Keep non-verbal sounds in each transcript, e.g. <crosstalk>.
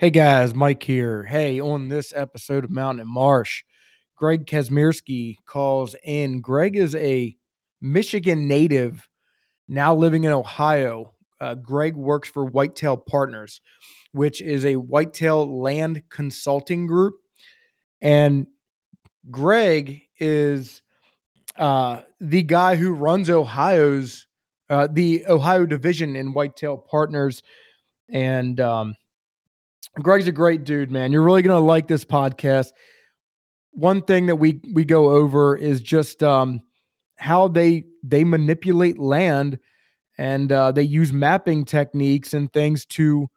Hey guys, Mike here. Hey, on this episode of Mountain and Marsh, Greg Kazmierski calls in. Greg is a Michigan native now living in Ohio. Uh, Greg works for Whitetail Partners, which is a whitetail land consulting group. And Greg is uh, the guy who runs Ohio's uh, the Ohio division in Whitetail Partners. And um, Greg's a great dude, man. You're really gonna like this podcast. One thing that we we go over is just um, how they they manipulate land and uh, they use mapping techniques and things to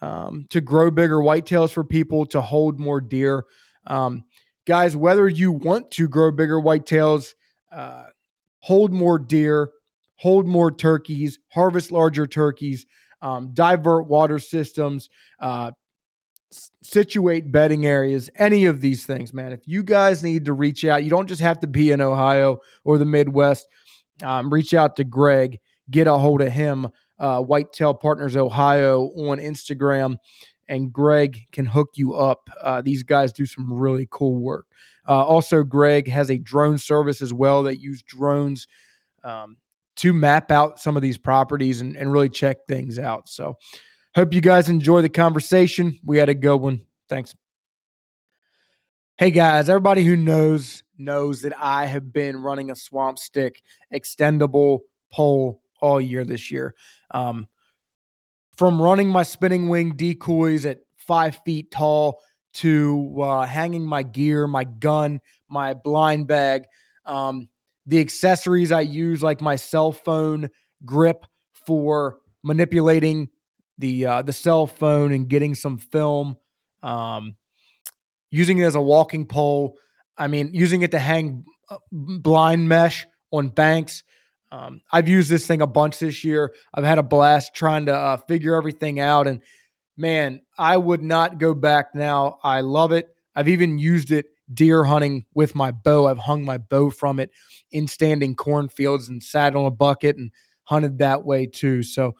um, to grow bigger whitetails for people to hold more deer. Um, guys, whether you want to grow bigger whitetails, uh, hold more deer, hold more turkeys, harvest larger turkeys, um, divert water systems, uh, situate bedding areas, any of these things, man. If you guys need to reach out, you don't just have to be in Ohio or the Midwest. Um, reach out to Greg, get a hold of him, uh, Whitetail Partners Ohio on Instagram, and Greg can hook you up. Uh, these guys do some really cool work. Uh, also, Greg has a drone service as well that use drones um, to map out some of these properties and, and really check things out. So, Hope you guys enjoy the conversation. We had a good one. Thanks. Hey guys, everybody who knows knows that I have been running a swamp stick extendable pole all year this year. Um, from running my spinning wing decoys at five feet tall to uh, hanging my gear, my gun, my blind bag, um, the accessories I use, like my cell phone grip for manipulating the uh, the cell phone and getting some film, um, using it as a walking pole. I mean, using it to hang uh, blind mesh on banks. Um, I've used this thing a bunch this year. I've had a blast trying to uh, figure everything out. And man, I would not go back now. I love it. I've even used it deer hunting with my bow. I've hung my bow from it in standing cornfields and sat on a bucket and hunted that way too. So,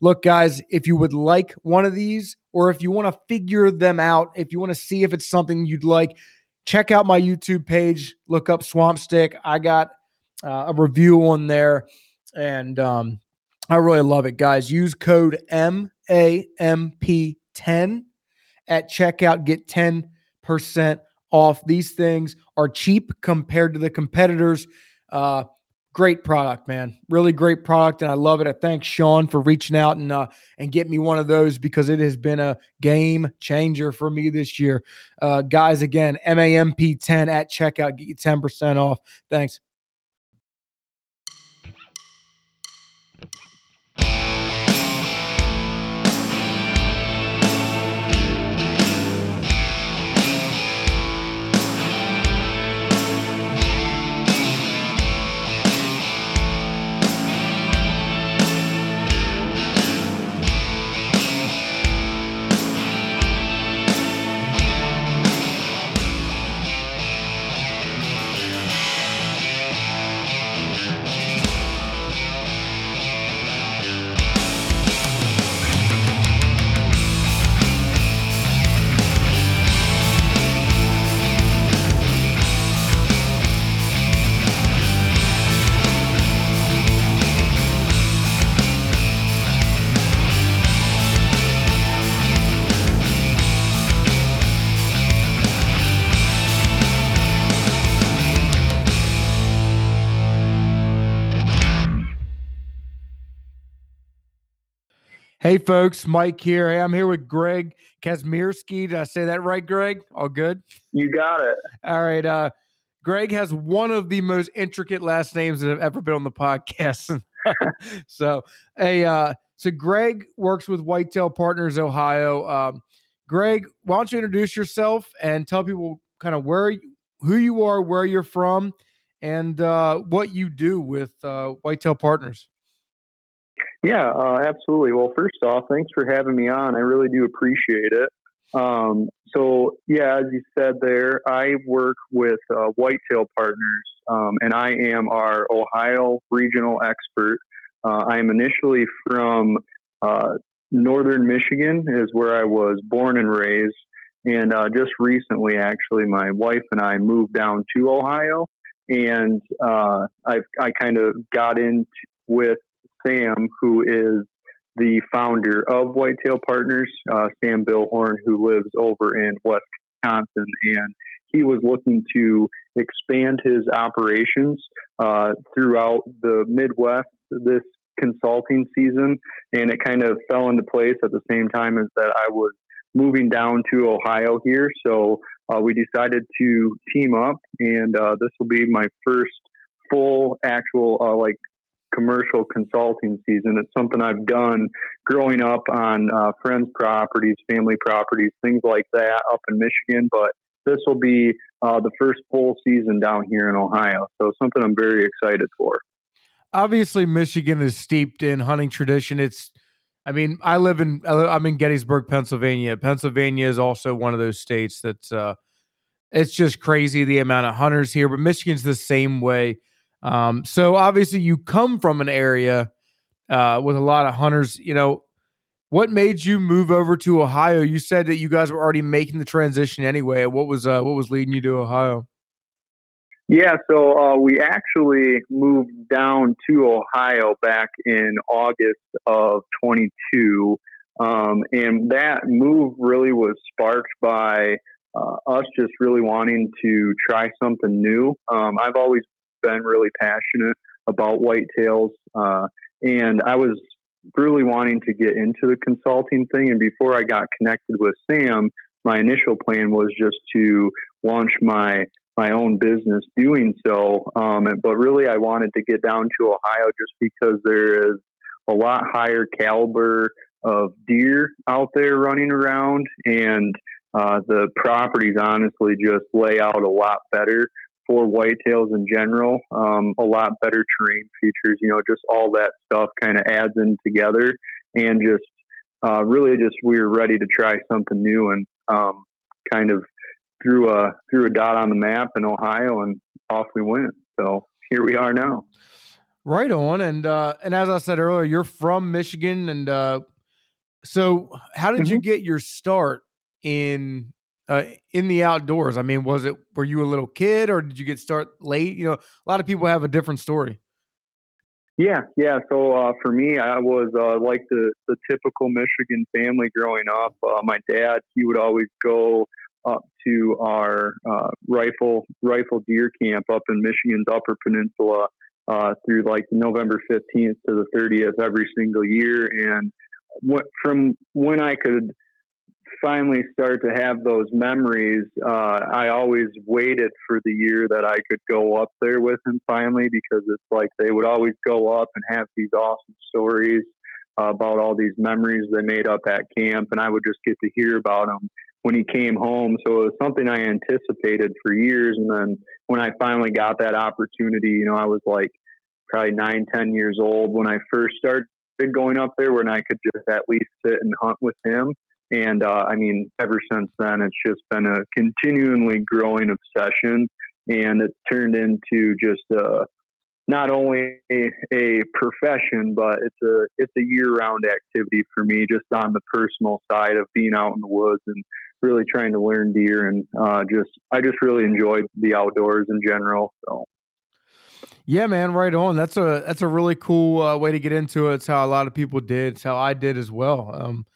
Look, guys, if you would like one of these, or if you want to figure them out, if you want to see if it's something you'd like, check out my YouTube page. Look up Swamp Stick. I got uh, a review on there, and um, I really love it, guys. Use code MAMP10 at checkout. Get 10% off. These things are cheap compared to the competitors. Uh, great product, man. Really great product, and I love it. I thank Sean for reaching out and uh, and get me one of those because it has been a game changer for me this year. Uh, guys, again, MAMP10 at checkout, get you 10% off. Thanks. Hey, folks, Mike here. Hey, I'm here with Greg Kazmierski. Did I say that right, Greg? All good? You got it. All right. Uh, Greg has one of the most intricate last names that have ever been on the podcast. <laughs> so, hey, uh, so Greg works with Whitetail Partners Ohio. Um, Greg, why don't you introduce yourself and tell people kind of where, who you are, where you're from, and uh, what you do with uh, Whitetail Partners. Yeah, uh, absolutely. Well, first off, thanks for having me on. I really do appreciate it. Um, so, yeah, as you said there, I work with uh, Whitetail Partners, um, and I am our Ohio regional expert. Uh, I am initially from uh, northern Michigan is where I was born and raised. And uh, just recently, actually, my wife and I moved down to Ohio, and uh, I I kind of got in with Sam, who is the founder of Whitetail Partners, uh, Sam Billhorn, who lives over in Wisconsin, and he was looking to expand his operations uh, throughout the Midwest this consulting season, and it kind of fell into place at the same time as that I was moving down to Ohio here. So uh, we decided to team up, and uh, this will be my first full actual uh, like commercial consulting season. It's something I've done growing up on uh, friends' properties, family properties, things like that up in Michigan. But this will be uh, the first full season down here in Ohio. So something I'm very excited for. Obviously, Michigan is steeped in hunting tradition. It's, I mean, I live in, I'm in Gettysburg, Pennsylvania. Pennsylvania is also one of those states that's, uh, it's just crazy the amount of hunters here, but Michigan's the same way. Um, so obviously, you come from an area uh, with a lot of hunters. You know, what made you move over to Ohio? You said that you guys were already making the transition anyway. What was uh, what was leading you to Ohio? Yeah, so uh, we actually moved down to Ohio back in August of 22. Um, and that move really was sparked by uh, us just really wanting to try something new. Um, I've always been really passionate about whitetails, uh, and I was really wanting to get into the consulting thing. And before I got connected with Sam, my initial plan was just to launch my my own business doing so. Um, but really, I wanted to get down to Ohio just because there is a lot higher caliber of deer out there running around, and uh, the properties honestly just lay out a lot better for whitetails in general. Um, a lot better terrain features, you know, just all that stuff kind of adds in together, and just uh, really just we were ready to try something new and um, kind of threw a threw a dot on the map in Ohio, and off we went. So here we are now. Right on, and uh, and as I said earlier, you're from Michigan, and uh, so how did mm-hmm. you get your start in uh, in the outdoors? I mean, was it were you a little kid, or did you get start late? You know, a lot of people have a different story. Yeah, yeah. So uh, for me, I was uh, like the the typical Michigan family growing up. Uh, my dad, he would always go up to our uh, rifle rifle deer camp up in Michigan's Upper Peninsula uh, through like November 15th to the 30th every single year. And what, from when I could finally start to have those memories, uh, I always waited for the year that I could go up there with him finally because it's like they would always go up and have these awesome stories. Uh, about all these memories they made up at camp, and I would just get to hear about them when he came home. So it was something I anticipated for years. And then when I finally got that opportunity, you know, I was like probably nine, ten years old when I first started going up there, when I could just at least sit and hunt with him. And uh, I mean, ever since then, it's just been a continually growing obsession, and it's turned into just a not only a, a, profession, but it's a it's a year round activity for me, just on the personal side of being out in the woods and really trying to learn deer and uh, just I just really enjoyed the outdoors in general. So. Yeah, man, right on. That's a that's a really cool uh, way to get into it. It's how a lot of people did. It's how I did as well. Um,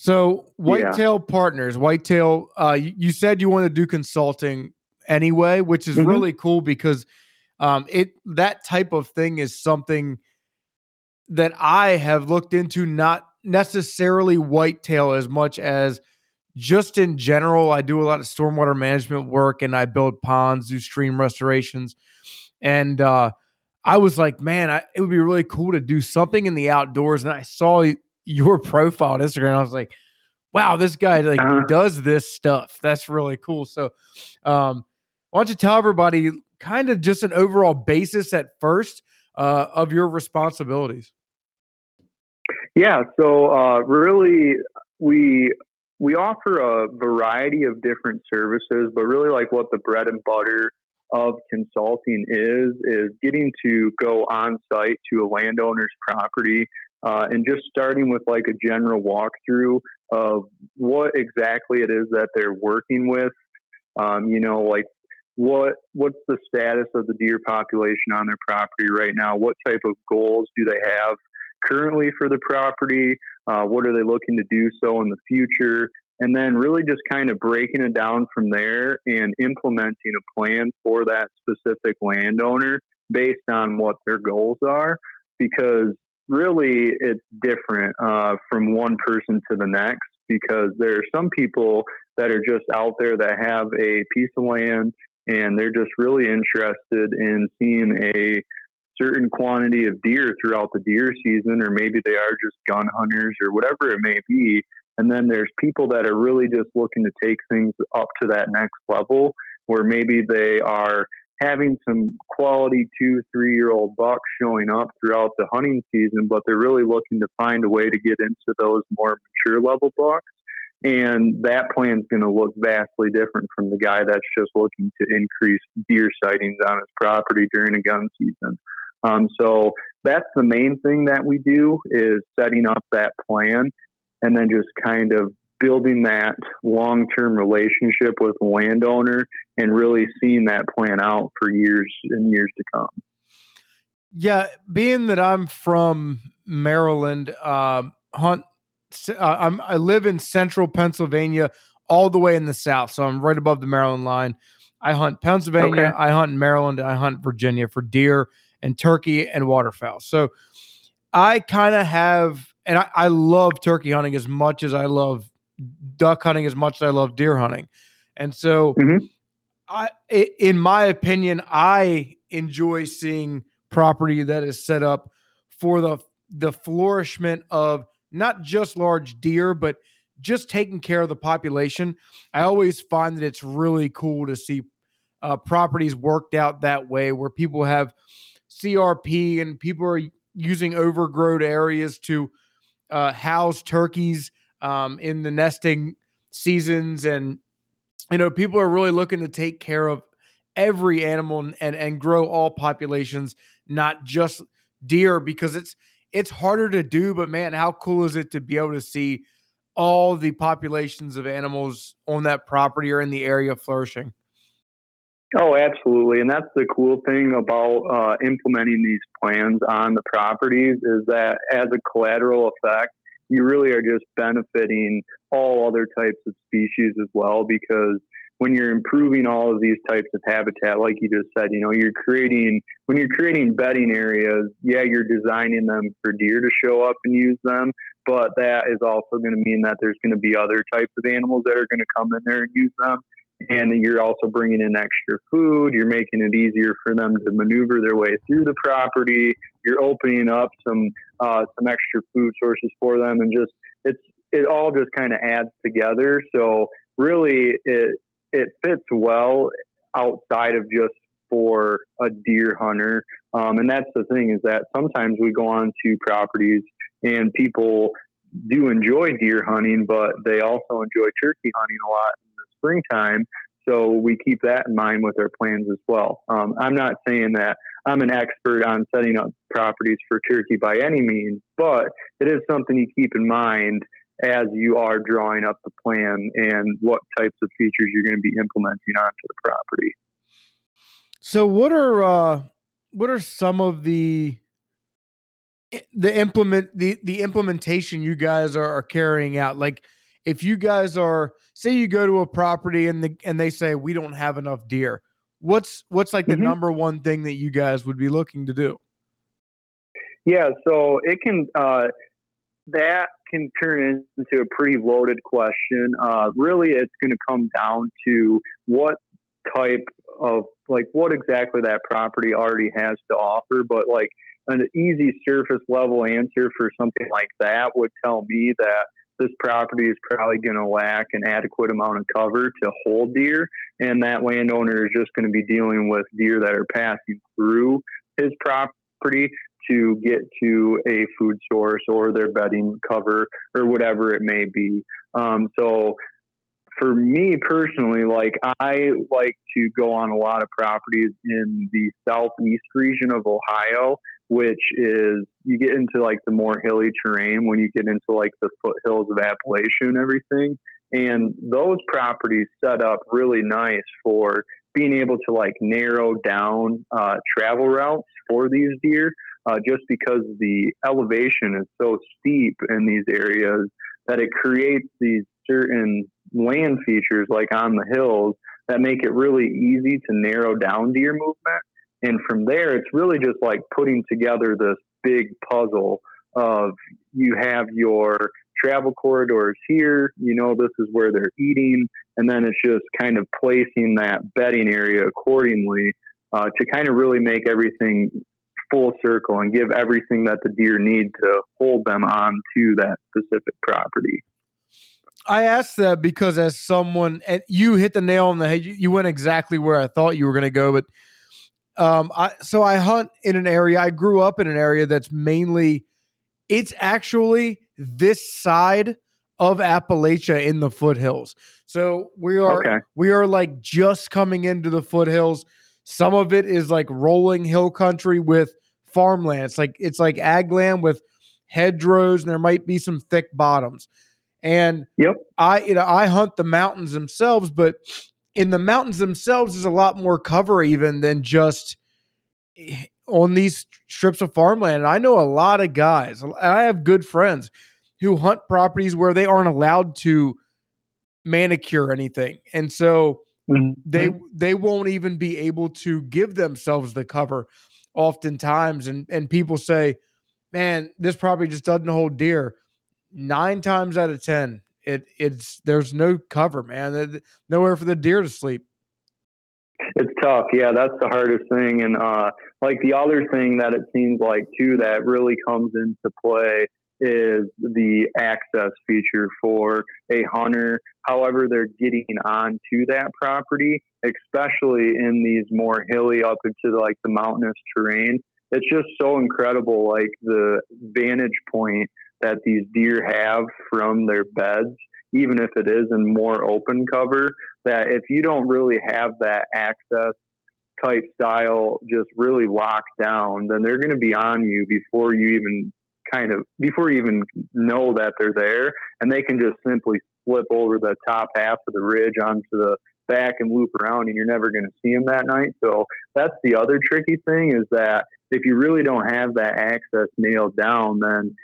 so Whitetail yeah. Partners, Whitetail. Uh, you, you, said you want to do consulting anyway, which is mm-hmm. really cool because um, it that type of thing is something that I have looked into, not necessarily whitetail as much as just in general, I do a lot of stormwater management work and I build ponds, do stream restorations. And uh, I was like, man, I, it would be really cool to do something in the outdoors. And I saw your profile on Instagram. I was like, wow, this guy like uh-huh. does this stuff. That's really cool. So, um, why don't you tell everybody kind of just an overall basis at first uh, of your responsibilities? Yeah. So, uh, really, we we offer a variety of different services, but really like what the bread and butter of consulting is is getting to go on site to a landowner's property uh, and just starting with like a general walkthrough of what exactly it is that they're working with. Um, you know, like what what's the status of the deer population on their property right now? What type of goals do they have currently for the property? Uh, what are they looking to do so in the future? And then really just kind of breaking it down from there and implementing a plan for that specific landowner based on what their goals are. Because really it's different uh, from one person to the next because there are some people that are just out there that have a piece of land and they're just really interested in seeing a certain quantity of deer throughout the deer season, or maybe they are just gun hunters or whatever it may be. And then there's people that are really just looking to take things up to that next level where maybe they are having some quality two, three year old bucks showing up throughout the hunting season, but they're really looking to find a way to get into those more mature level bucks. And that plan is going to look vastly different from the guy that's just looking to increase deer sightings on his property during a gun season. Um, so that's the main thing that we do is setting up that plan and then just kind of building that long-term relationship with the landowner and really seeing that plan out for years and years to come. Yeah, being that I'm from Maryland, um, hunt. Uh, I'm, I live in central Pennsylvania, all the way in the south, so I'm right above the Maryland line. I hunt Pennsylvania, okay. I hunt Maryland, I hunt Virginia for deer and turkey and waterfowl. So I kind of have, and I, I love turkey hunting as much as I love duck hunting as much as I love deer hunting. And so, mm-hmm. I, in my opinion, I enjoy seeing property that is set up for the the flourishment of not just large deer, but just taking care of the population. I always find that it's really cool to see uh, properties worked out that way, where people have CRP and people are using overgrown areas to uh, house turkeys um, in the nesting seasons, and you know people are really looking to take care of every animal and and, and grow all populations, not just deer, because it's it's harder to do. But man, how cool is it to be able to see all the populations of animals on that property or in the area flourishing? Oh, absolutely. And that's the cool thing about uh, implementing these plans on the properties is that as a collateral effect, you really are just benefiting all other types of species as well because when you're improving all of these types of habitat, like you just said, you know, you're creating, when you're creating bedding areas, yeah, you're designing them for deer to show up and use them, but that is also going to mean that there's going to be other types of animals that are going to come in there and use them and you're also bringing in extra food. You're making it easier for them to maneuver their way through the property. You're opening up some uh, some extra food sources for them, and just it's it all just kind of adds together. So really, it it fits well outside of just for a deer hunter. Um, and that's the thing is that sometimes we go on to properties and people do enjoy deer hunting, but they also enjoy turkey hunting a lot springtime. So we keep that in mind with our plans as well. Um, I'm not saying that I'm an expert on setting up properties for turkey by any means, but it is something you keep in mind as you are drawing up the plan and what types of features you're going to be implementing onto the property. So what are uh, what are some of the the implement the the implementation you guys are, are carrying out? Like if you guys are say you go to a property and the and they say we don't have enough deer what's what's like the mm-hmm. number one thing that you guys would be looking to do yeah so it can uh, that can turn into a pretty loaded question uh, really it's going to come down to what type of like what exactly that property already has to offer but like an easy surface level answer for something like that would tell me that this property is probably going to lack an adequate amount of cover to hold deer, and that landowner is just going to be dealing with deer that are passing through his property to get to a food source or their bedding cover or whatever it may be. Um, so, for me personally, like I like to go on a lot of properties in the southeast region of Ohio which is you get into like the more hilly terrain when you get into like the foothills of Appalachia and everything. And those properties set up really nice for being able to like narrow down uh, travel routes for these deer, uh, just because the elevation is so steep in these areas that it creates these certain land features like on the hills that make it really easy to narrow down deer movement. And from there, it's really just like putting together this big puzzle of you have your travel corridors here, you know, this is where they're eating, and then it's just kind of placing that bedding area accordingly uh, to kind of really make everything full circle and give everything that the deer need to hold them on to that specific property. I asked that because as someone, and you hit the nail on the head. You, you went exactly where I thought you were going to go. But um, I so I hunt in an area. I grew up in an area that's mainly, it's actually this side of Appalachia in the foothills. So we are okay. we are like just coming into the foothills. Some of it is like rolling hill country with farmland. It's like it's like ag land with hedgerows, and there might be some thick bottoms. And yep. I you know I hunt the mountains themselves, but in the mountains themselves there's a lot more cover even than just eh, on these strips of farmland. And I know a lot of guys, I have good friends who hunt properties where they aren't allowed to manicure anything. And so mm-hmm. they they won't even be able to give themselves the cover oftentimes and and people say, "Man, this property just doesn't hold deer." nine times out of ten, it it's there's no cover, man. Nowhere for the deer to sleep. It's tough. Yeah, that's the hardest thing. And uh, like the other thing that it seems like too that really comes into play is the access feature for a hunter. However, they're getting onto that property, especially in these more hilly up into like the mountainous terrain. It's just so incredible, like the vantage point that these deer have from their beds, even if it is in more open cover, that if you don't really have that access type style just really locked down, then they're going to be on you before you even kind of before you even know that they're there, and they can just simply flip over the top half of the ridge onto the back and loop around, and you're never going to see them that night. So that's the other tricky thing is that if you really don't have that access nailed down, then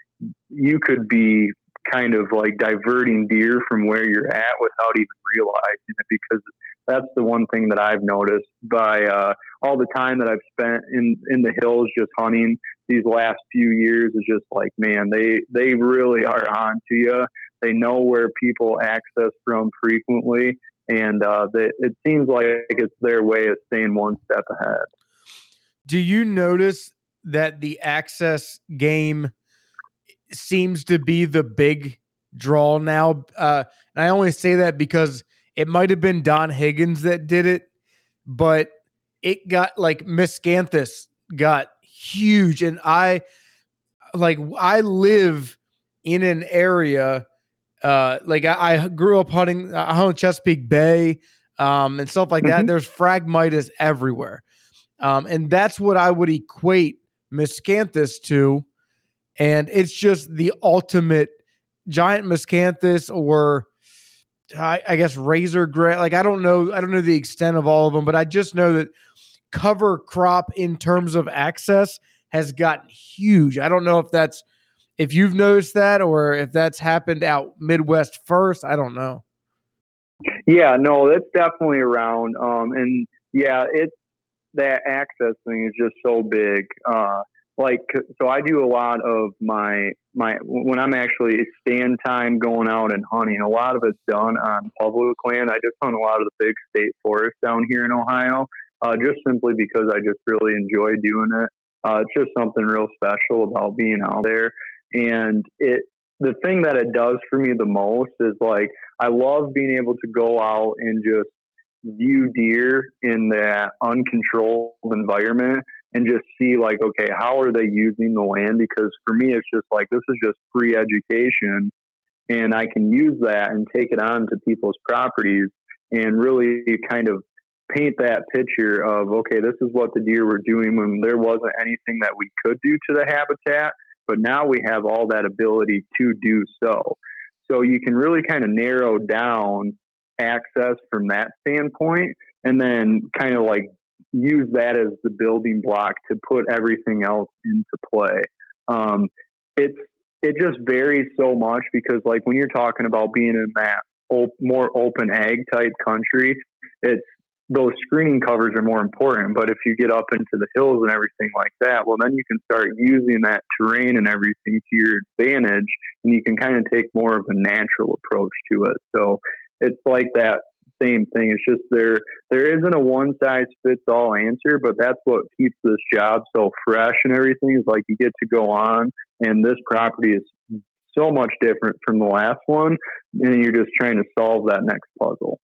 you could be kind of like diverting deer from where you're at without even realizing it because that's the one thing that I've noticed by uh, all the time that I've spent in in the hills just hunting these last few years is just like man they they really are on to you they know where people access from frequently and uh, they, it seems like it's their way of staying one step ahead. Do you notice that the access game seems to be the big draw now. Uh, and I only say that because it might have been Don Higgins that did it, but it got like Miscanthus got huge. And I like I live in an area uh like I, I grew up hunting I hunt Chesapeake Bay um and stuff like mm-hmm. that. There's Phragmites everywhere. Um, and that's what I would equate Miscanthus to and it's just the ultimate giant miscanthus or I, I guess razor gray. Like I don't know, I don't know the extent of all of them, but I just know that cover crop in terms of access has gotten huge. I don't know if that's if you've noticed that or if that's happened out Midwest first. I don't know. Yeah, no, that's definitely around. Um, and yeah, it's that access thing is just so big. Uh, like so i do a lot of my my when i'm actually stand time going out and hunting. A lot of it's done on public land. I just hunt a lot of the big state forests down here in ohio uh, just simply because i just really enjoy doing it. Uh, it's just something real special about being out there. And it the thing that it does for me the most is like i love being able to go out and just view deer in that uncontrolled environment and just see like, okay, how are they using the land? Because for me, it's just like this is just free education, and I can use that and take it on to people's properties and really kind of paint that picture of okay, this is what the deer were doing when there wasn't anything that we could do to the habitat, but now we have all that ability to do so. So you can really kind of narrow down access from that standpoint and then kind of like use that as the building block to put everything else into play. Um, it's it just varies so much because like when you're talking about being in that op- more open ag type country, it's those screening covers are more important. But if you get up into the hills and everything like that, well, then you can start using that terrain and everything to your advantage, and you can kind of take more of a natural approach to it. So it's like that same thing. It's just there there isn't a one size fits all answer, but that's what keeps this job so fresh and everything is like you get to go on and this property is so much different from the last one and you're just trying to solve that next puzzle.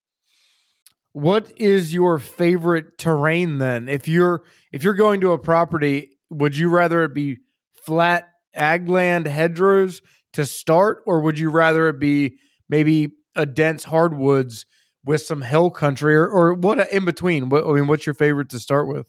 What is your favorite terrain then? If you're if you're going to a property, would you rather it be flat ag land hedgerows to start, or would you rather it be maybe a dense hardwoods with some hill country, or, or what in between? What I mean, what's your favorite to start with?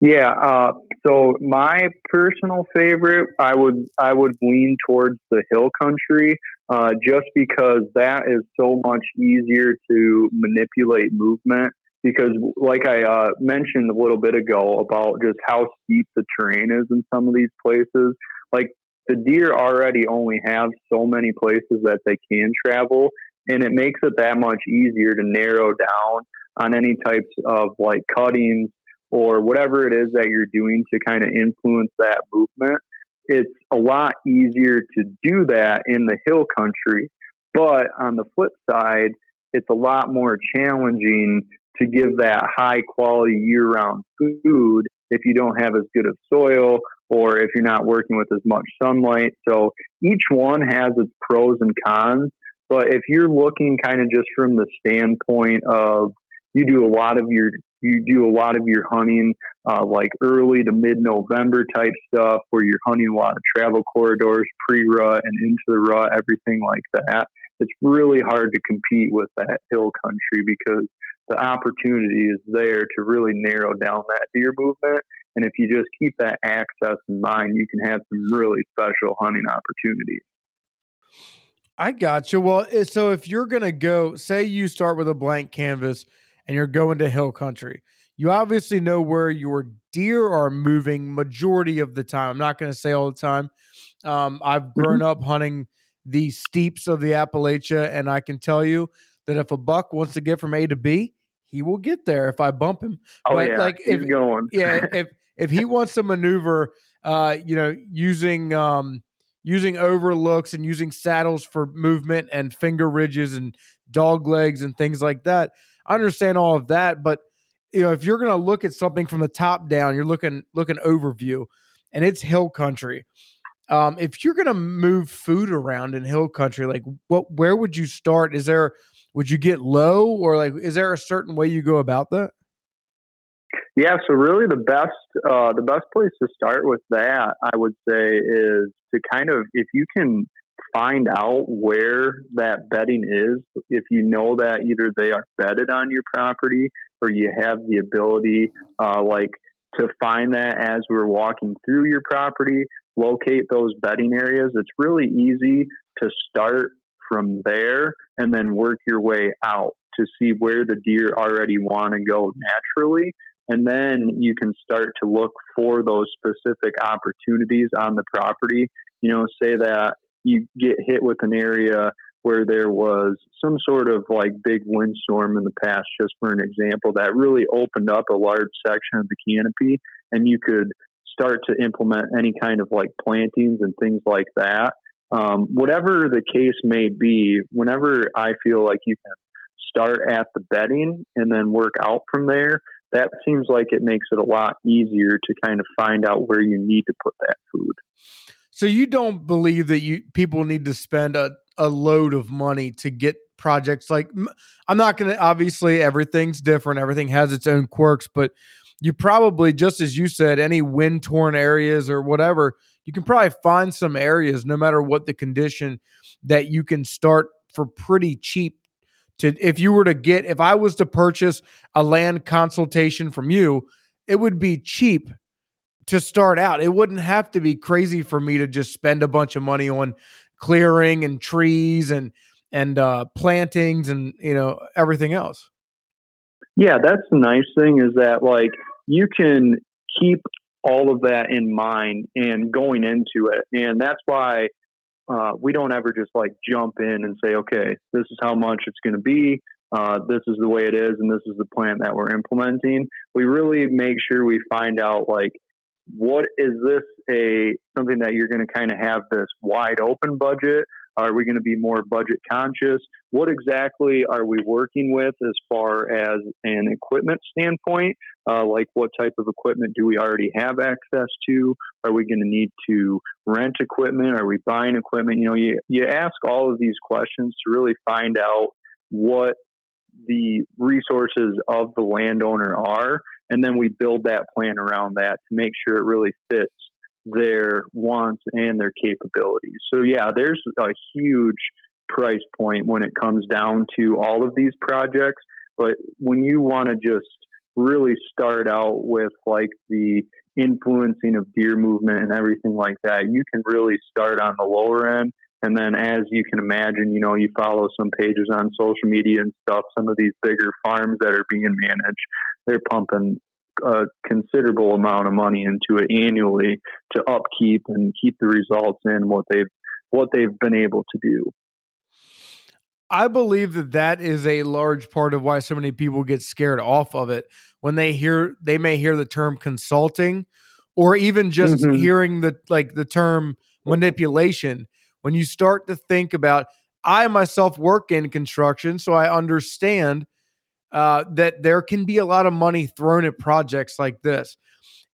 Yeah, uh, so my personal favorite, I would I would lean towards the hill country, uh, just because that is so much easier to manipulate movement. Because, like I uh, mentioned a little bit ago about just how steep the terrain is in some of these places, like the deer already only have so many places that they can travel, and it makes it that much easier to narrow down on any types of like cuttings or whatever it is that you're doing to kind of influence that movement. It's a lot easier to do that in the hill country. But on the flip side, it's a lot more challenging to give that high quality year round food if you don't have as good of soil or if you're not working with as much sunlight. So each one has its pros and cons. But if you're looking kind of just from the standpoint of you do a lot of your you do a lot of your hunting uh, like early to mid November type stuff where you're hunting a lot of travel corridors, pre rut and into the rut, everything like that. It's really hard to compete with that hill country because the opportunity is there to really narrow down that deer movement. And if you just keep that access in mind, you can have some really special hunting opportunities. I got you. Well, eh, so if you're going to go, say you start with a blank canvas and you're going to hill country, you obviously know where your deer are moving majority of the time. I'm not going to say all the time. Um, I've mm-hmm. grown up hunting the steeps of the Appalachia, and I can tell you that if a buck wants to get from A to B, he will get there if I bump him. Oh but yeah, like he's if, going. yeah, if if he wants to maneuver, uh, you know, using um using overlooks and using saddles for movement and finger ridges and dog legs and things like that. I understand all of that, but you know, if you're going to look at something from the top down, you're looking looking overview, and it's hill country. Um, if you're going to move food around in hill country, like what, where would you start? Is there, would you get low, or like, is there a certain way you go about that? Yeah, so really the best uh, the best place to start with that I would say is to kind of if you can find out where that bedding is, if you know that either they are bedded on your property or you have the ability uh, like to find that as we're walking through your property, locate those bedding areas. It's really easy to start from there and then work your way out to see where the deer already want to go naturally and then you can start to look for those specific opportunities on the property. You know, say that you get hit with an area where there was some sort of like big windstorm in the past, just for an example, that really opened up a large section of the canopy, and you could start to implement any kind of like plantings and things like that. Um, whatever the case may be, whenever I feel like you can start at the bedding and then work out from there, that seems like it makes it a lot easier to kind of find out where you need to put that food. So you don't believe that you people need to spend a, a load of money to get projects like I'm not going to obviously everything's different, everything has its own quirks, but you probably just as you said any wind torn areas or whatever, you can probably find some areas no matter what the condition that you can start for pretty cheap to if you were to get if I was to purchase a land consultation from you, it would be cheap to start out. It wouldn't have to be crazy for me to just spend a bunch of money on clearing and trees and and uh plantings and you know everything else. Yeah, that's the nice thing is that like you can keep all of that in mind and going into it. And that's why uh, we don't ever just like jump in and say, okay, this is how much it's going to be. Uh, this is the way it is, and this is the plan that we're implementing. We really make sure we find out like what is this a something that you're going to kind of have this wide open budget are we going to be more budget conscious? What exactly are we working with as far as an equipment standpoint? Uh, like what type of equipment do we already have access to? Are we going to need to rent equipment? Are we buying equipment? You know you, you ask all of these questions to really find out what the resources of the landowner are and then we build that plan around that to make sure it really fits their wants and their capabilities. So yeah, there's a huge price point when it comes down to all of these projects, but when you want to just really start out with like the influencing of deer movement and everything like that, you can really start on the lower end and then, as you can imagine, you know, you follow some pages on social media and stuff. Some of these bigger farms that are being managed, they're pumping a considerable amount of money into it annually to upkeep and keep the results in what they've what they've been able to do. I believe that that is a large part of why so many people get scared off of it when they hear they may hear the term consulting or even just mm-hmm. hearing the like the term manipulation when you start to think about I myself work in construction so I understand uh, that there can be a lot of money thrown at projects like this.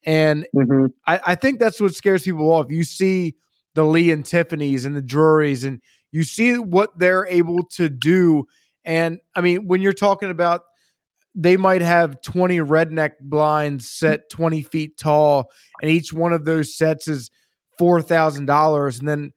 And mm-hmm. I, I, think that's what scares people off. You see the Lee and Tiffany's and the Drurys, and you see what they're able to do. And I mean, when you're talking about they might have 20 redneck blinds set 20 feet tall, and each one of those sets is $4,000. And then,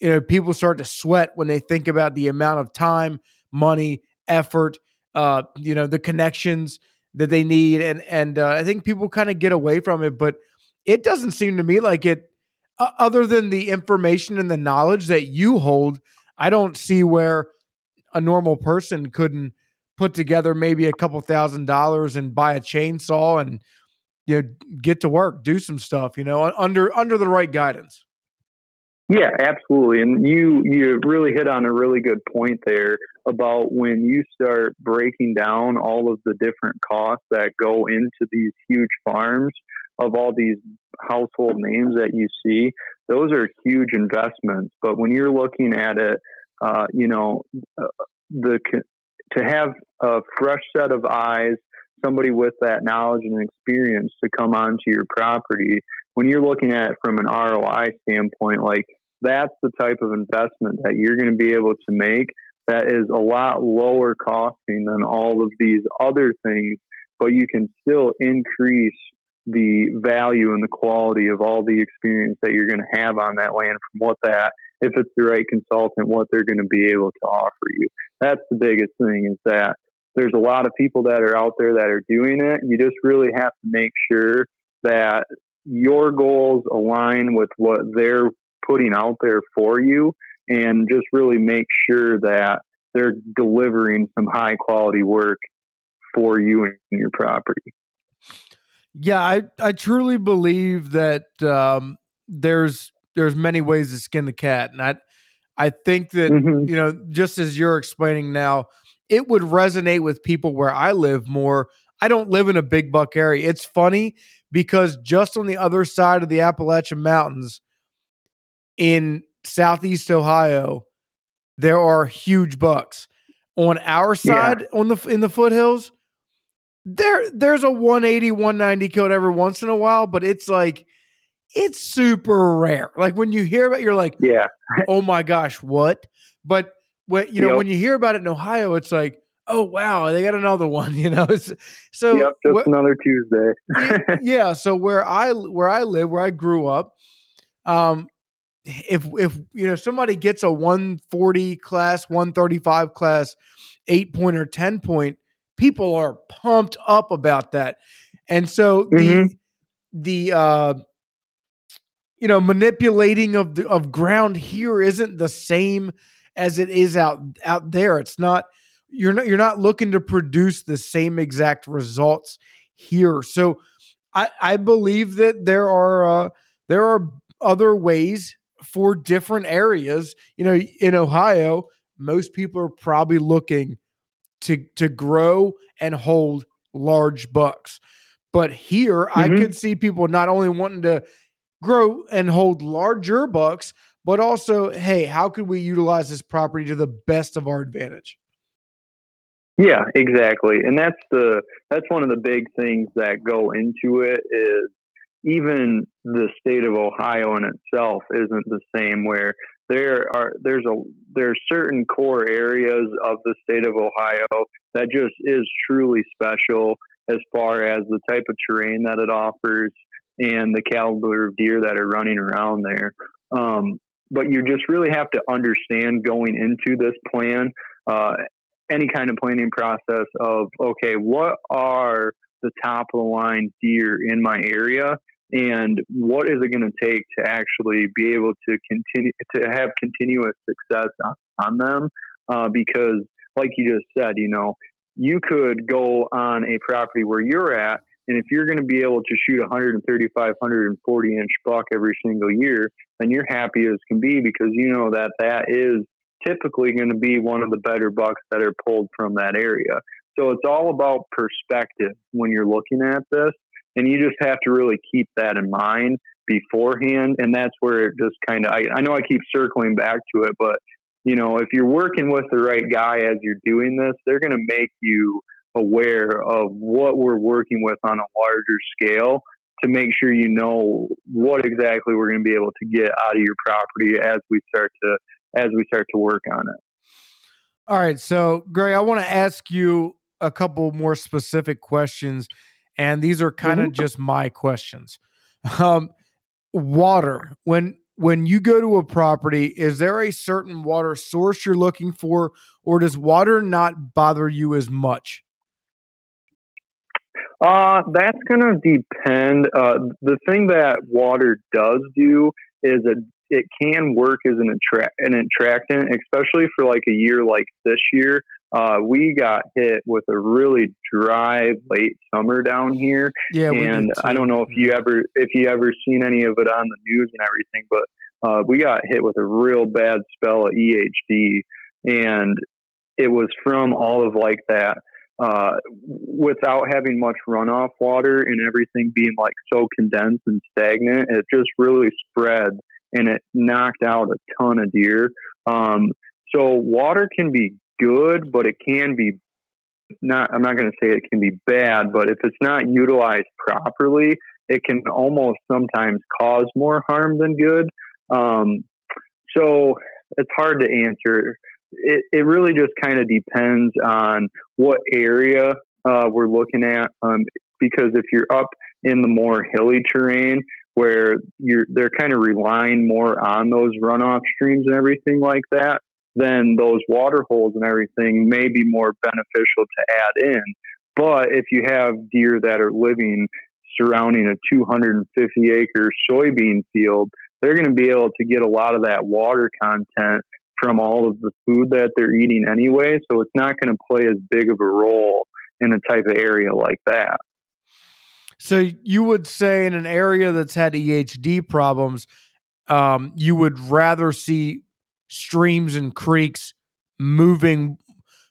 you know, people start to sweat when they think about the amount of time, money, effort, uh, you know, the connections that they need, and and uh, I think people kind of get away from it, but it doesn't seem to me like it. Uh, other than the information and the knowledge that you hold, I don't see where a normal person couldn't put together maybe a couple thousand dollars and buy a chainsaw and you know get to work, do some stuff, you know, under under the right guidance. Yeah, absolutely. And you you really hit on a really good point there about when you start breaking down all of the different costs that go into these huge farms of all these household names that you see. Those are huge investments, but when you're looking at it, uh, you know, uh, the to have a fresh set of eyes, somebody with that knowledge and experience to come onto your property. When you're looking at it from an ROI standpoint, like that's the type of investment that you're going to be able to make that is a lot lower costing than all of these other things, but you can still increase the value and the quality of all the experience that you're going to have on that land from what that if it's the right consultant what they're going to be able to offer you. That's the biggest thing is that there's a lot of people that are out there that are doing it. You just really have to make sure that your goals align with what they're putting out there for you and just really make sure that they're delivering some high quality work for you and your property. Yeah, I, I truly believe that um, there's there's many ways to skin the cat, and I I think that mm-hmm. you know just as you're explaining now, it would resonate with people where I live more. I don't live in a big buck area. It's funny because just on the other side of the Appalachian Mountains, in Southeast Ohio, there are huge bucks. On our side, yeah. on the in the foothills, there there's a 180, 190 killed every once in a while, but it's like it's super rare. Like when you hear about, it, you're like, yeah, <laughs> oh my gosh, what? But when you know yep. when you hear about it in Ohio, it's like, oh wow, they got another one. <laughs> You know, it's, so yep, just wh- another Tuesday. <laughs> yeah, so where I where I live, where I grew up, um, if if you know somebody gets a 140 class 135 class eight point or 10 point, people are pumped up about that. And so Mhm. the, the, uh, you know, manipulating of the of ground here isn't the same as it is out out there. It's not you're not you're not looking to produce the same exact results here. So I I believe that there are uh, there are other ways for different areas. You know, in Ohio, most people are probably looking to to grow and hold large bucks. But here, I Mhm. could see people not only wanting to grow and hold larger bucks, but also, hey, how could we utilize this property to the best of our advantage? Yeah, exactly. And that's the that's one of the big things that go into it is even the state of Ohio in itself isn't the same where there are there's a there's certain core areas of the state of Ohio that just is truly special as far as the type of terrain that it offers and the caliber of deer that are running around there. Um, but you just really have to understand going into this plan uh, any kind of planning process of okay, what are the top of the line deer in my area, and what is it going to take to actually be able to continue to have continuous success on, on them? Uh, because, like you just said, you know, you could go on a property where you're at, and if you're going to be able to shoot 135, 140 inch buck every single year, then you're happy as can be because you know that that is typically going to be one of the better bucks that are pulled from that area. So it's all about perspective when you're looking at this. And you just have to really keep that in mind beforehand. And that's where it just kind of, I, I know I keep circling back to it, but you know, if you're working with the right guy as you're doing this, they're going to make you aware of what we're working with on a larger scale to make sure you know what exactly we're going to be able to get out of your property as we start to as we start to work on it. All right. So, Greg, I want to ask you a couple more specific questions, and these are kind of Mhm. just my questions. Um, water. When when you go to a property, is there a certain water source you're looking for, or does water not bother you as much? Uh, that's going to depend. Uh, the thing that water does do is a, it can work as an, attract, an attractant, especially for like a year like this year. Uh, we got hit with a really dry late summer down here, Yeah, and I don't know if you ever if you ever seen any of it on the news and everything, but uh, we got hit with a real bad spell of EHD, and it was from all of like that uh, without having much runoff water and everything being like so condensed and stagnant. It just really spread and it knocked out a ton of deer. Um, so water can be good, but it can be not. I'm not going to say it can be bad, but if it's not utilized properly, it can almost sometimes cause more harm than good. Um, so it's hard to answer. It, it really just kind of depends on what area uh, we're looking at. Um, because if you're up in the more hilly terrain where you're they're kind of relying more on those runoff streams and everything like that, then those water holes and everything may be more beneficial to add in. But if you have deer that are living surrounding a 250 acre soybean field, they're going to be able to get a lot of that water content from all of the food that they're eating anyway. So it's not going to play as big of a role in a type of area like that. So you would say in an area that's had EHD problems, um, you would rather see streams and creeks moving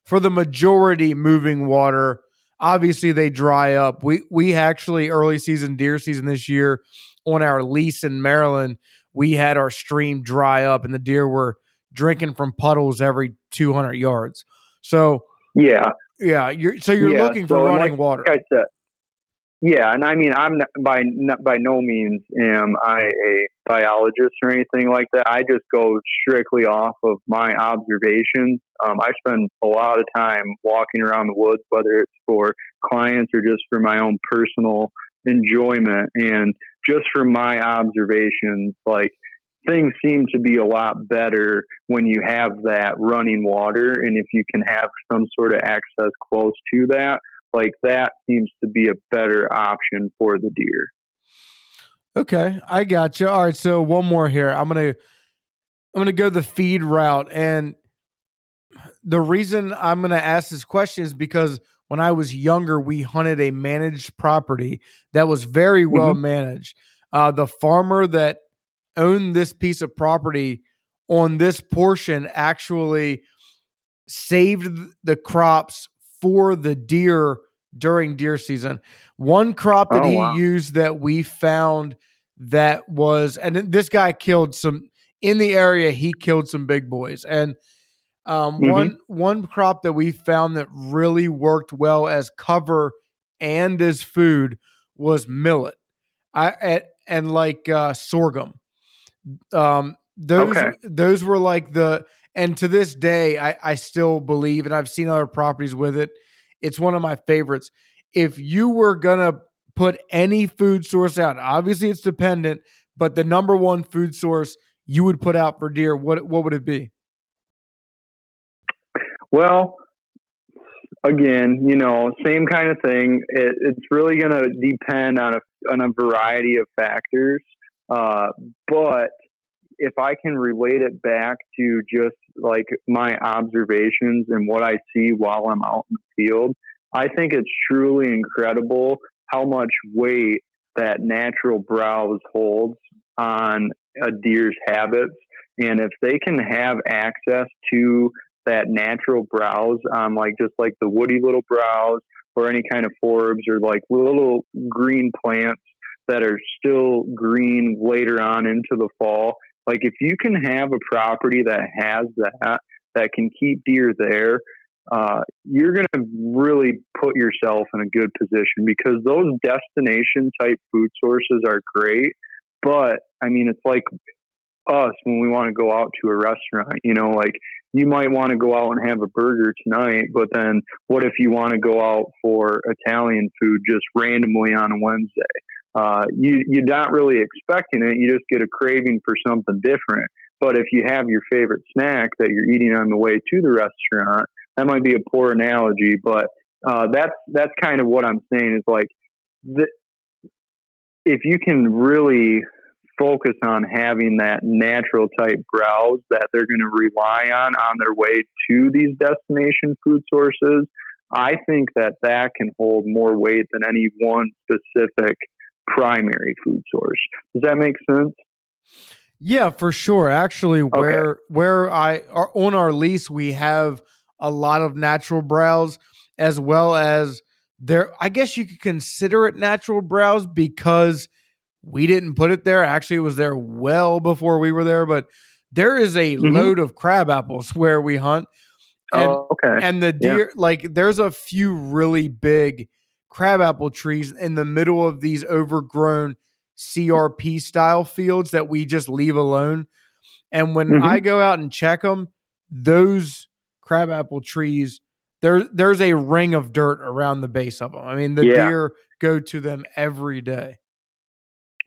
for the majority moving water. Obviously, they dry up. We we actually early season deer season this year on our lease in Maryland, we had our stream dry up, and the deer were drinking from puddles every 200 yards. So Yeah. yeah, you're so you're Yeah, looking for so, running water. Like I said, yeah, and I mean, I'm not, by not, by no means am I a biologist or anything like that. I just go strictly off of my observations. Um, I spend a lot of time walking around the woods, whether it's for clients or just for my own personal enjoyment. And just from my observations, like things seem to be a lot better when you have that running water and if you can have some sort of access close to that like that seems to be a better option for the deer. Okay i got you all right so one more here. I'm gonna i'm gonna go the feed route and the reason i'm gonna ask this question is because when i was younger we hunted a managed property that was very well mm-hmm. managed. Uh, the farmer that owned this piece of property on this portion actually saved the crops for the deer during deer season. One crop that oh, he wow. used that we found that was, and this guy killed some in the area. He killed some big boys, and um, mm-hmm. one one crop that we found that really worked well as cover and as food was millet. I and like uh, sorghum. Um, those okay. those were like the and to this day I, I still believe and I've seen other properties with it. It's one of my favorites. If you were gonna put any food source out, obviously it's dependent, but the number one food source you would put out for deer, what what would it be? Well, again, you know, same kind of thing. It, it's really going to depend on a on a variety of factors. Uh, but if I can relate it back to just like my observations and what I see while I'm out in the field, I think it's truly incredible how much weight that natural browse holds on a deer's habits. And if they can have access to that natural browse on like just like the woody little browse or any kind of forbs or like little green plants that are still green later on into the fall. Like if you can have a property that has that, that can keep deer there, uh, you're going to really put yourself in a good position because those destination type food sources are great. But I mean, it's like us when we want to go out to a restaurant, you know, like you might want to go out and have a burger tonight, but then what if you want to go out for Italian food just randomly on a Wednesday? Uh, you you're not really expecting it. You just get a craving for something different. But if you have your favorite snack that you're eating on the way to the restaurant, that might be a poor analogy, but uh, that's that's kind of what I'm saying is like the, if you can really focus on having that natural type browse that they're going to rely on on their way to these destination food sources, I think that that can hold more weight than any one specific primary food source. Does that make sense? Yeah, for sure. Actually, where okay. where I are on our lease, we have a lot of natural browse as well as there. I guess you could consider it natural browse because we didn't put it there. Actually, it was there well before we were there, but there is a mm-hmm. load of crab apples where we hunt. And, oh, okay. And the deer, yeah. like, there's a few really big crabapple trees in the middle of these overgrown CRP style fields that we just leave alone. And when mm-hmm. I go out and check them, those crabapple trees, there there's a ring of dirt around the base of them. I mean, the yeah. deer go to them every day.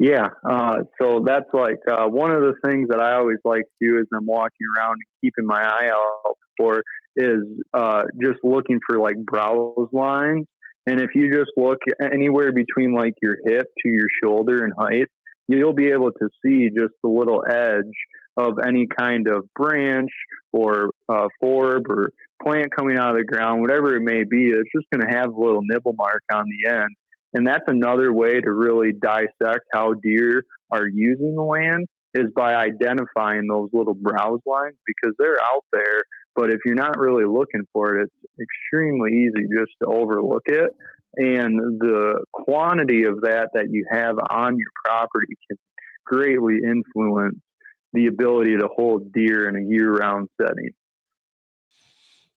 Yeah, uh, so that's like uh, one of the things that I always like to do as I'm walking around and keeping my eye out for is uh, just looking for like browse lines and if you just look anywhere between like your hip to your shoulder in height, you'll be able to see just the little edge of any kind of branch or uh, forb or plant coming out of the ground, whatever it may be. It's just going to have a little nibble mark on the end. And that's another way to really dissect how deer are using the land is by identifying those little browse lines because they're out there but if you're not really looking for it, it's extremely easy just to overlook it. And the quantity of that that you have on your property can greatly influence the ability to hold deer in a year-round setting.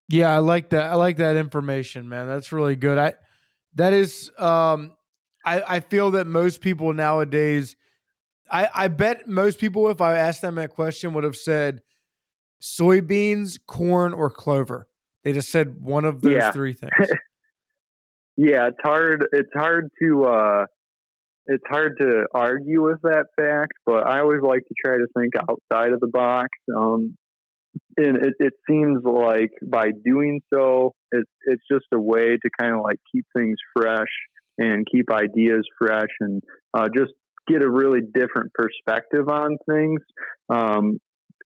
Yeah, I like that. I like that information, man. That's really good. I that is um I, I feel that most people nowadays I, I bet most people, if I asked them that question, would have said soybeans, corn, or clover. They just said one of those yeah. three <laughs> things. yeah, it's hard. It's hard to uh, it's hard to argue with that fact, but I always like to try to think outside of the box. Um, and it, it seems like by doing so, it's it's just a way to kind of like keep things fresh and keep ideas fresh and uh, just get a really different perspective on things. Um,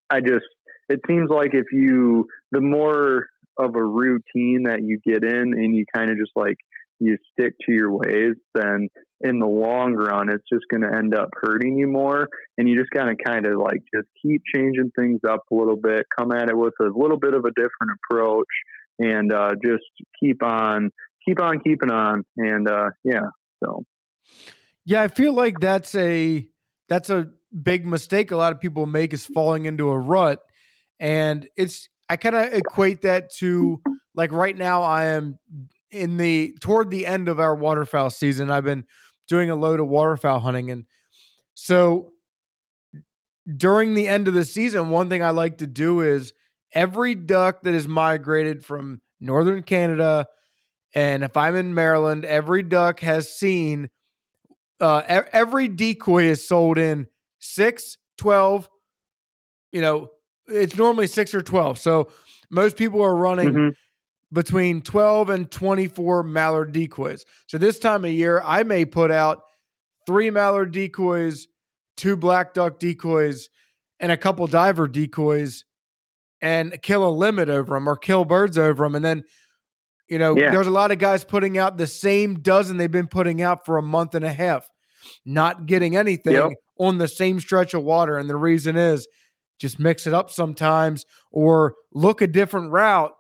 I just it seems like if you the more of a routine that you get in and you kind of just like you stick to your ways, then in the long run, it's just going to end up hurting you more. And you just got to kind of like just keep changing things up a little bit, come at it with a little bit of a different approach, and uh, just keep on, keep on keeping on. And uh, yeah, so. Yeah, I feel like that's a that's a big mistake a lot of people make is falling into a rut. And it's I kind of equate that to like right now I am in the toward the end of our waterfowl season. I've been doing a load of waterfowl hunting. And so during the end of the season, one thing I like to do is every duck that is migrated from northern Canada, and if I'm in Maryland, every duck has seen uh, every decoy is sold in 6, 12, you know, it's normally 6 or 12. So most people are running mm-hmm between 12 and 24 mallard decoys. So this time of year, I may put out three mallard decoys, two black duck decoys, and a couple diver decoys and kill a limit over them or kill birds over them. And then, you know, yeah. there's a lot of guys putting out the same dozen they've been putting out for a month and a half, not getting anything yep. on the same stretch of water. And the reason is just mix it up sometimes or look a different route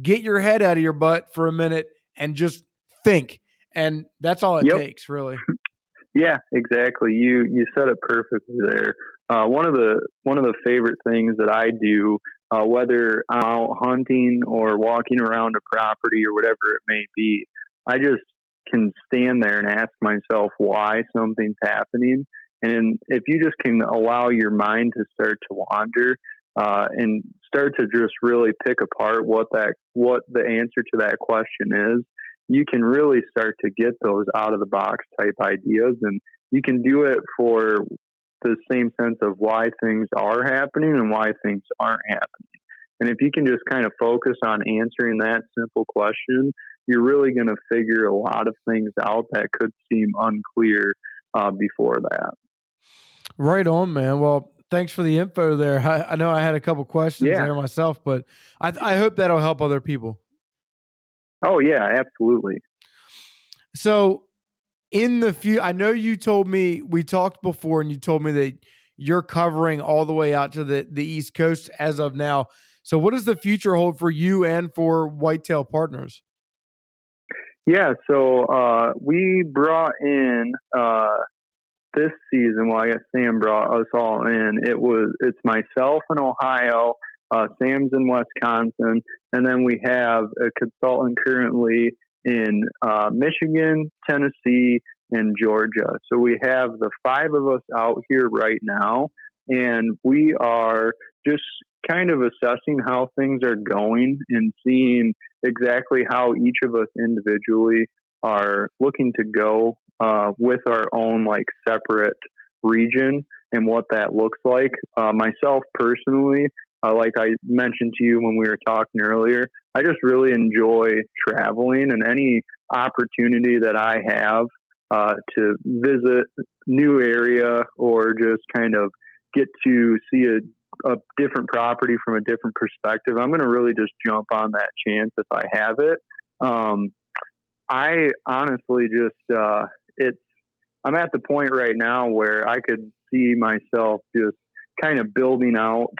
get your head out of your butt for a minute and just think. And that's all it yep. takes, really. <laughs> Yeah, exactly. You you said it perfectly there. Uh, one of the one of the favorite things that I do, uh, whether I'm out hunting or walking around a property or whatever it may be, I just can stand there and ask myself why something's happening. And if you just can allow your mind to start to wander, uh, and start to just really pick apart what that what the answer to that question is, you can really start to get those out of the box type ideas, and you can do it for the same sense of why things are happening and why things aren't happening. And if you can just kind of focus on answering that simple question, you're really going to figure a lot of things out that could seem unclear uh, before that. Right on, man. Well, thanks for the info there. I, I know I had a couple questions yeah. there myself, but I, I hope that'll help other people. Oh yeah, absolutely. So in the few, I know you told me we talked before, and you told me that you're covering all the way out to the the East Coast as of now. So what does the future hold for you and for Whitetail Partners? Yeah, so uh, we brought in uh, this season, well, I guess Sam brought us all in. It was it's myself in Ohio, uh, Sam's in Wisconsin, and then we have a consultant currently in uh, Michigan, Tennessee, and Georgia. So we have the five of us out here right now, and we are just kind of assessing how things are going and seeing exactly how each of us individually are looking to go uh, with our own like separate region and what that looks like. Uh, myself personally, uh, like I mentioned to you when we were talking earlier, I just really enjoy traveling and any opportunity that I have uh, to visit new area or just kind of get to see a, a different property from a different perspective. I'm going to really just jump on that chance if I have it. Um, I honestly just uh, it's I'm at the point right now where I could see myself just kind of building out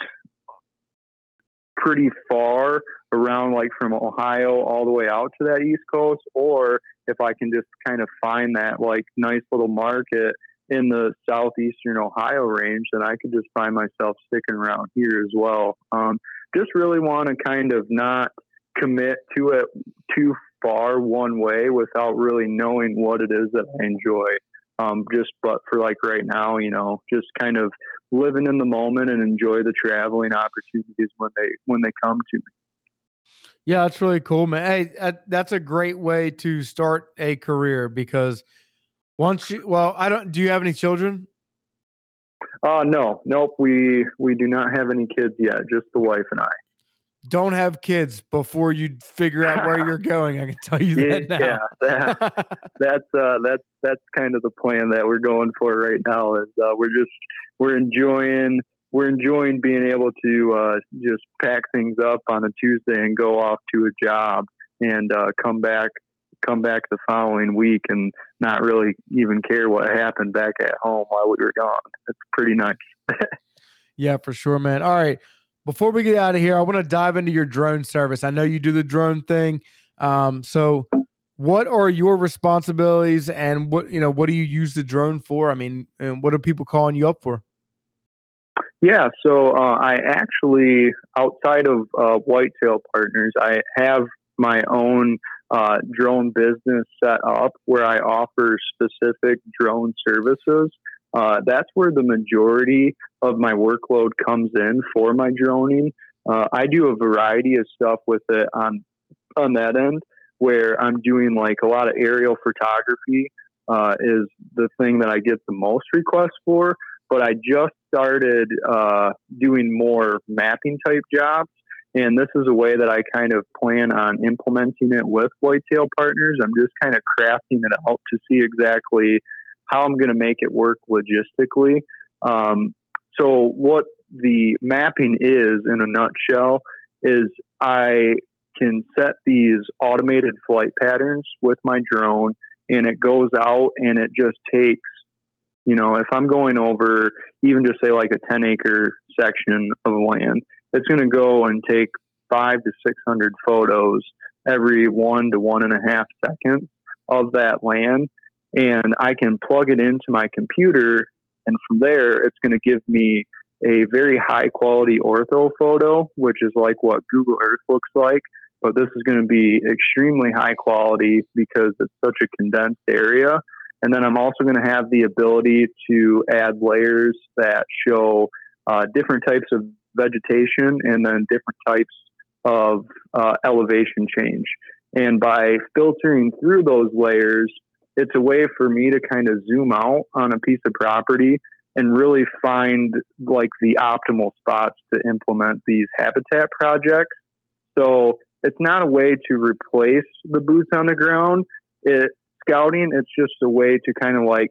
pretty far around like from Ohio all the way out to that East Coast, or if I can just kind of find that like nice little market in the southeastern Ohio range, then I could just find myself sticking around here as well. Um, just really want to kind of not commit to it too far one way without really knowing what it is that I enjoy. Um, just but for like right now, you know, just kind of living in the moment and enjoy the traveling opportunities when they when they come to me. Yeah, that's really cool, man. Hey, that's a great way to start a career because Once you, well, I don't. Do you have any children? Uh, no, nope. We we do not have any kids yet. Just the wife and I. Don't have kids before you figure out where you're <laughs> going. I can tell you Yeah, that now. yeah, that, that's uh, that's that's kind of the plan that we're going for right now. Is uh, we're just we're enjoying we're enjoying being able to uh, just pack things up on a Tuesday and go off to a job and uh, come back come back the following week and not really even care what happened back at home while we were gone. It's pretty nice. <laughs> Yeah, for sure, man. All right. Before we get out of here, I want to dive into your drone service. I know you do the drone thing. Um, so what are your responsibilities and what you know, what do you use the drone for? I mean, and what are people calling you up for? Yeah, so uh, I actually, outside of uh, Whitetail Partners, I have my own uh, drone business set up where I offer specific drone services. Uh, that's where the majority of my workload comes in for my droning. Uh, I do a variety of stuff with it on on that end, where I'm doing like a lot of aerial photography uh, is the thing that I get the most requests for. But I just started uh, doing more mapping type jobs. And this is a way that I kind of plan on implementing it with Whitetail Partners. I'm just kind of crafting it out to see exactly how I'm going to make it work logistically. Um, so, what the mapping is in a nutshell is I can set these automated flight patterns with my drone, and it goes out and it just takes, you know, if I'm going over even just say like a 10 acre section of land, it's going to go and take five to 600 photos every one to one and a half seconds of that land. And I can plug it into my computer. And from there, it's going to give me a very high quality ortho photo, which is like what Google Earth looks like. But this is going to be extremely high quality because it's such a condensed area. And then I'm also going to have the ability to add layers that show uh, different types of vegetation and then different types of uh, elevation change. And by filtering through those layers, it's a way for me to kind of zoom out on a piece of property and really find like the optimal spots to implement these habitat projects. So it's not a way to replace the boots on the ground. It scouting, it's just a way to kind of like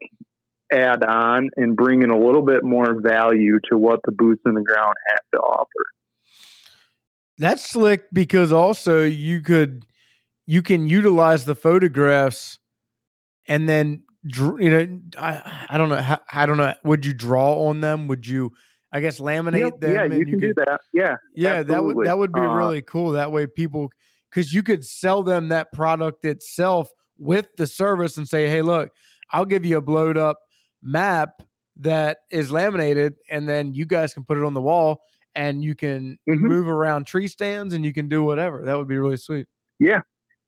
add on and bring in a little bit more value to what the boots on the ground have to offer. That's slick because also you could you can utilize the photographs and then you know I, I don't know how, I don't know would you draw on them would you I guess laminate Yep, them yeah, and you can do could- that. Yeah. yeah that would that would be Uh, really cool that way people because you could sell them that product itself with the service and say hey look I'll give you a blowed up map that is laminated and then you guys can put it on the wall and you can Mhm. move around tree stands and you can do whatever that would be really sweet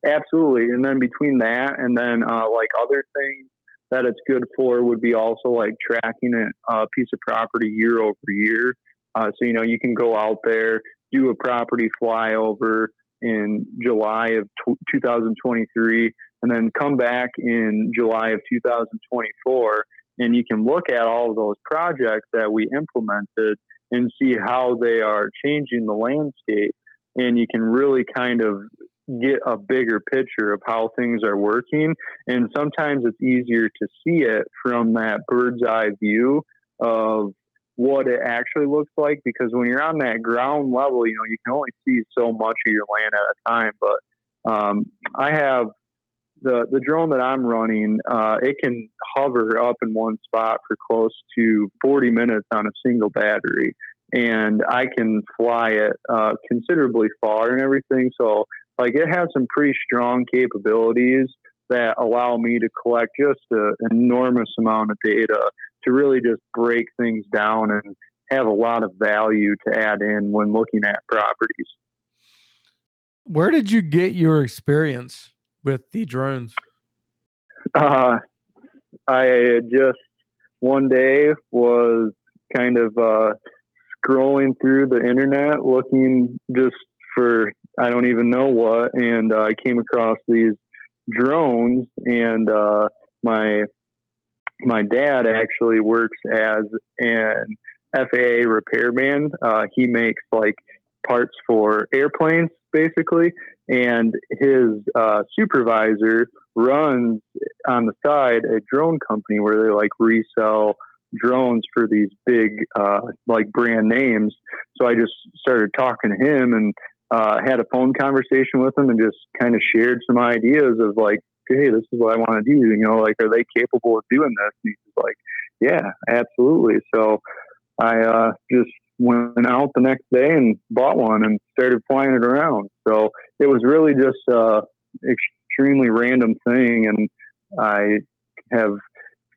Absolutely. And then between that and then uh, like other things that it's good for would be also like tracking a uh, piece of property year over year. Uh, so, you know, you can go out there, do a property flyover in July of tw 2023, and then come back in July of 2024. And you can look at all of those projects that we implemented and see how they are changing the landscape. And you can really kind of get a bigger picture of how things are working. And sometimes it's easier to see it from that bird's eye view of what it actually looks like because when you're on that ground level, you know, you can only see so much of your land at a time. But um, I have the the drone that I'm running, uh, it can hover up in one spot for close to 40 minutes on a single battery. And I can fly it uh, considerably far and everything. So like it has some pretty strong capabilities that allow me to collect just an enormous amount of data to really just break things down and have a lot of value to add in when looking at properties. Where did you get your experience with the drones? Uh, I just one day was kind of uh, scrolling through the internet looking just for I don't even know what, and uh, I came across these drones, and uh, my my dad actually works as an FAA repairman. Uh, he makes like parts for airplanes, basically, and his uh, supervisor runs on the side a drone company where they like resell drones for these big uh, like brand names. So I just started talking to him and uh, had a phone conversation with him and just kind of shared some ideas of like, hey, this is what I want to do. You know, like, are they capable of doing this? And he's like, yeah, absolutely. So I uh, just went out the next day and bought one and started flying it around. So it was really just a extremely random thing, and I have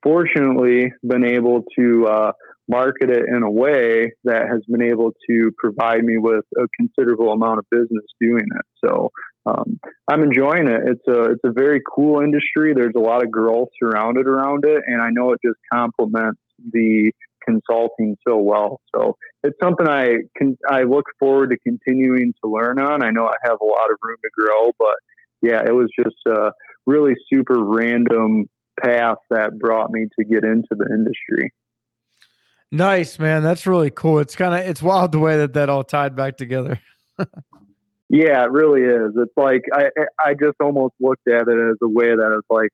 fortunately been able to uh, market it in a way that has been able to provide me with a considerable amount of business doing it. So um, I'm enjoying it. It's a it's a very cool industry. There's a lot of growth surrounded around it, and I know it just complements the consulting so well. So it's something I can I look forward to continuing to learn on. I know I have a lot of room to grow, but yeah, it was just a really super random path that brought me to get into the industry. Nice, man. That's really cool. It's kind of it's wild the way that that all tied back together. <laughs> yeah, it really is. It's like I I just almost looked at it as a way that it's like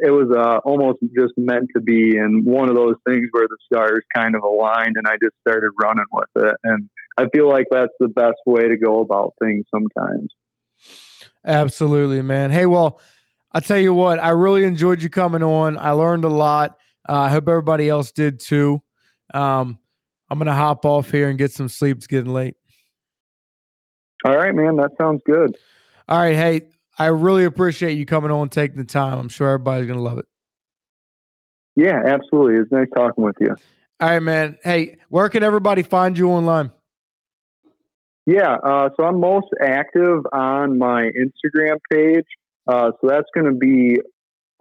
it was uh, almost just meant to be, and one of those things where the stars kind of aligned, and I just started running with it. And I feel like that's the best way to go about things sometimes. Absolutely, man. Hey, well, I tell you what, I really enjoyed you coming on. I learned a lot. Uh, I hope everybody else did too. Um, I'm gonna hop off here and get some sleep. It's getting late. All right, man. That sounds good. All right. Hey, I really appreciate you coming on and taking the time. I'm sure everybody's gonna love it. Yeah, absolutely. It's nice talking with you. All right, man. Hey, where can everybody find you online? Yeah, uh, so I'm most active on my Instagram page. Uh, so that's going to be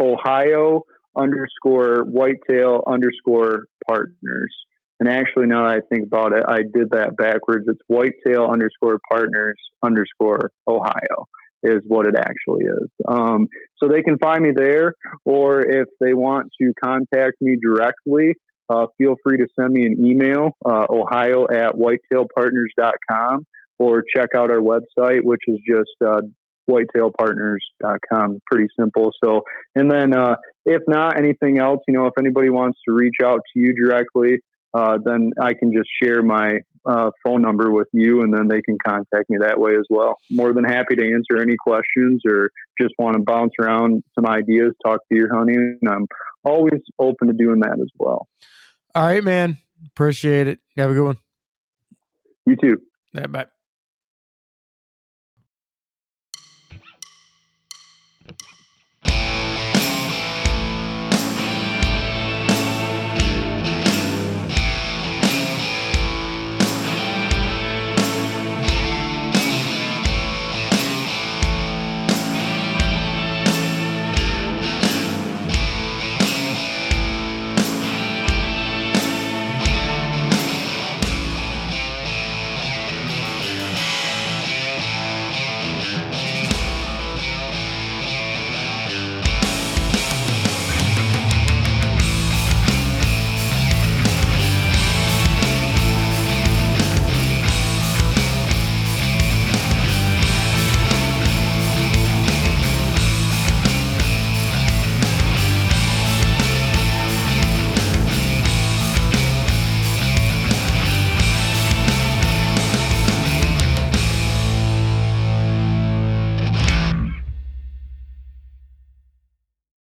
Ohio underscore whitetail underscore partners. And actually, now that I think about it, I did that backwards. It's whitetail underscore partners underscore Ohio is what it actually is. Um, so they can find me there, or if they want to contact me directly, uh, feel free to send me an email, uh, ohio at whitetailpartners.com, or check out our website, which is just uh, whitetailpartners.com. Pretty simple. So, and then uh, if not anything else, you know, if anybody wants to reach out to you directly, uh, then I can just share my uh, phone number with you, and then they can contact me that way as well. More than happy to answer any questions or just want to bounce around some ideas, talk to your hunting. I'm always open to doing that as well. All right, man. Appreciate it. Have a good one. You too. Yeah, bye.